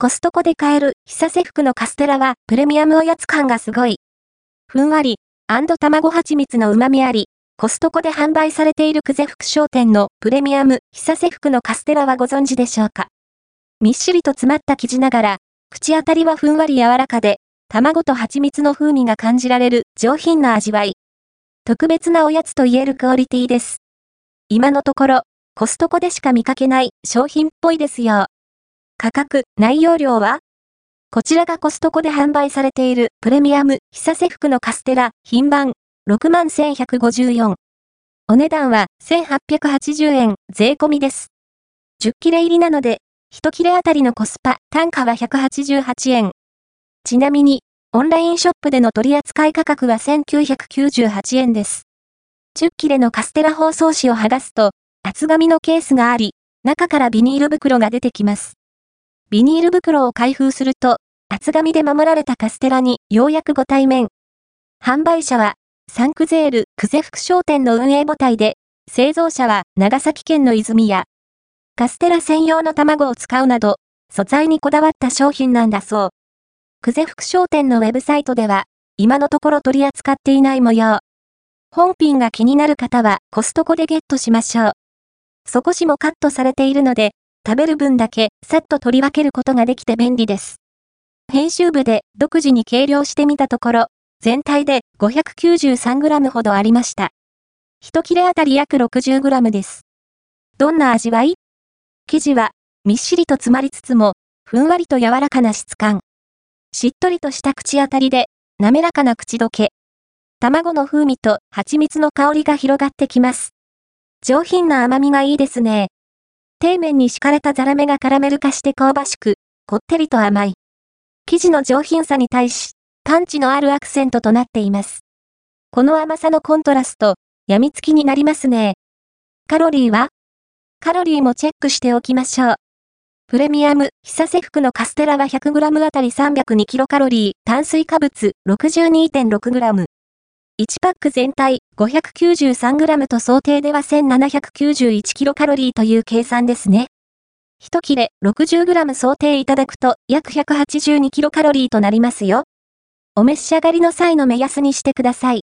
コストコで買える久瀬福のカステラはプレミアムおやつ感がすごい。ふんわり、卵蜂蜜の旨味あり、コストコで販売されている久世福商店のプレミアム久瀬福のカステラはご存知でしょうか？みっしりと詰まった生地ながら、口当たりはふんわり柔らかで、卵と蜂蜜の風味が感じられる上品な味わい。特別なおやつと言えるクオリティです。今のところ、コストコでしか見かけない商品っぽいですよ。価格、内容量は？こちらがコストコで販売されているプレミアム久瀬福のカステラ品番61,154。お値段は1880円税込みです。10切れ入りなので、1切れあたりのコスパ単価は188円。ちなみに、オンラインショップでの取扱い価格は1998円です。10切れのカステラ包装紙を剥がすと、厚紙のケースがあり、中からビニール袋が出てきます。ビニール袋を開封すると、厚紙で守られたカステラにようやくご対面。販売者は、サンクゼール、久世福商店の運営母体で、製造者は長崎県の泉屋。カステラ専用の卵を使うなど、素材にこだわった商品なんだそう。久世福商店のウェブサイトでは、今のところ取り扱っていない模様。本品が気になる方はコストコでゲットしましょう。底紙もカットされているので、食べる分だけさっと取り分けることができて便利です。編集部で独自に計量してみたところ、全体で 593g ほどありました。一切れあたり約 60g です。どんな味わい？生地は、みっしりと詰まりつつも、ふんわりと柔らかな質感。しっとりとした口当たりで、滑らかな口どけ。卵の風味と蜂蜜の香りが広がってきます。上品な甘みがいいですね。底面に敷かれたザラメがカラメル化して香ばしく、こってりと甘い。生地の上品さに対し、パンチのあるアクセントとなっています。この甘さのコントラスト、病みつきになりますね。カロリーはカロリーもチェックしておきましょう。プレミアム、久瀬福のカステラは 100g あたり 302kcal、炭水化物 62.6g。1パック全体 593g と想定では 1791kcal という計算ですね。1切れ 60g 想定いただくと約 182kcal となりますよ。お召し上がりの際の目安にしてください。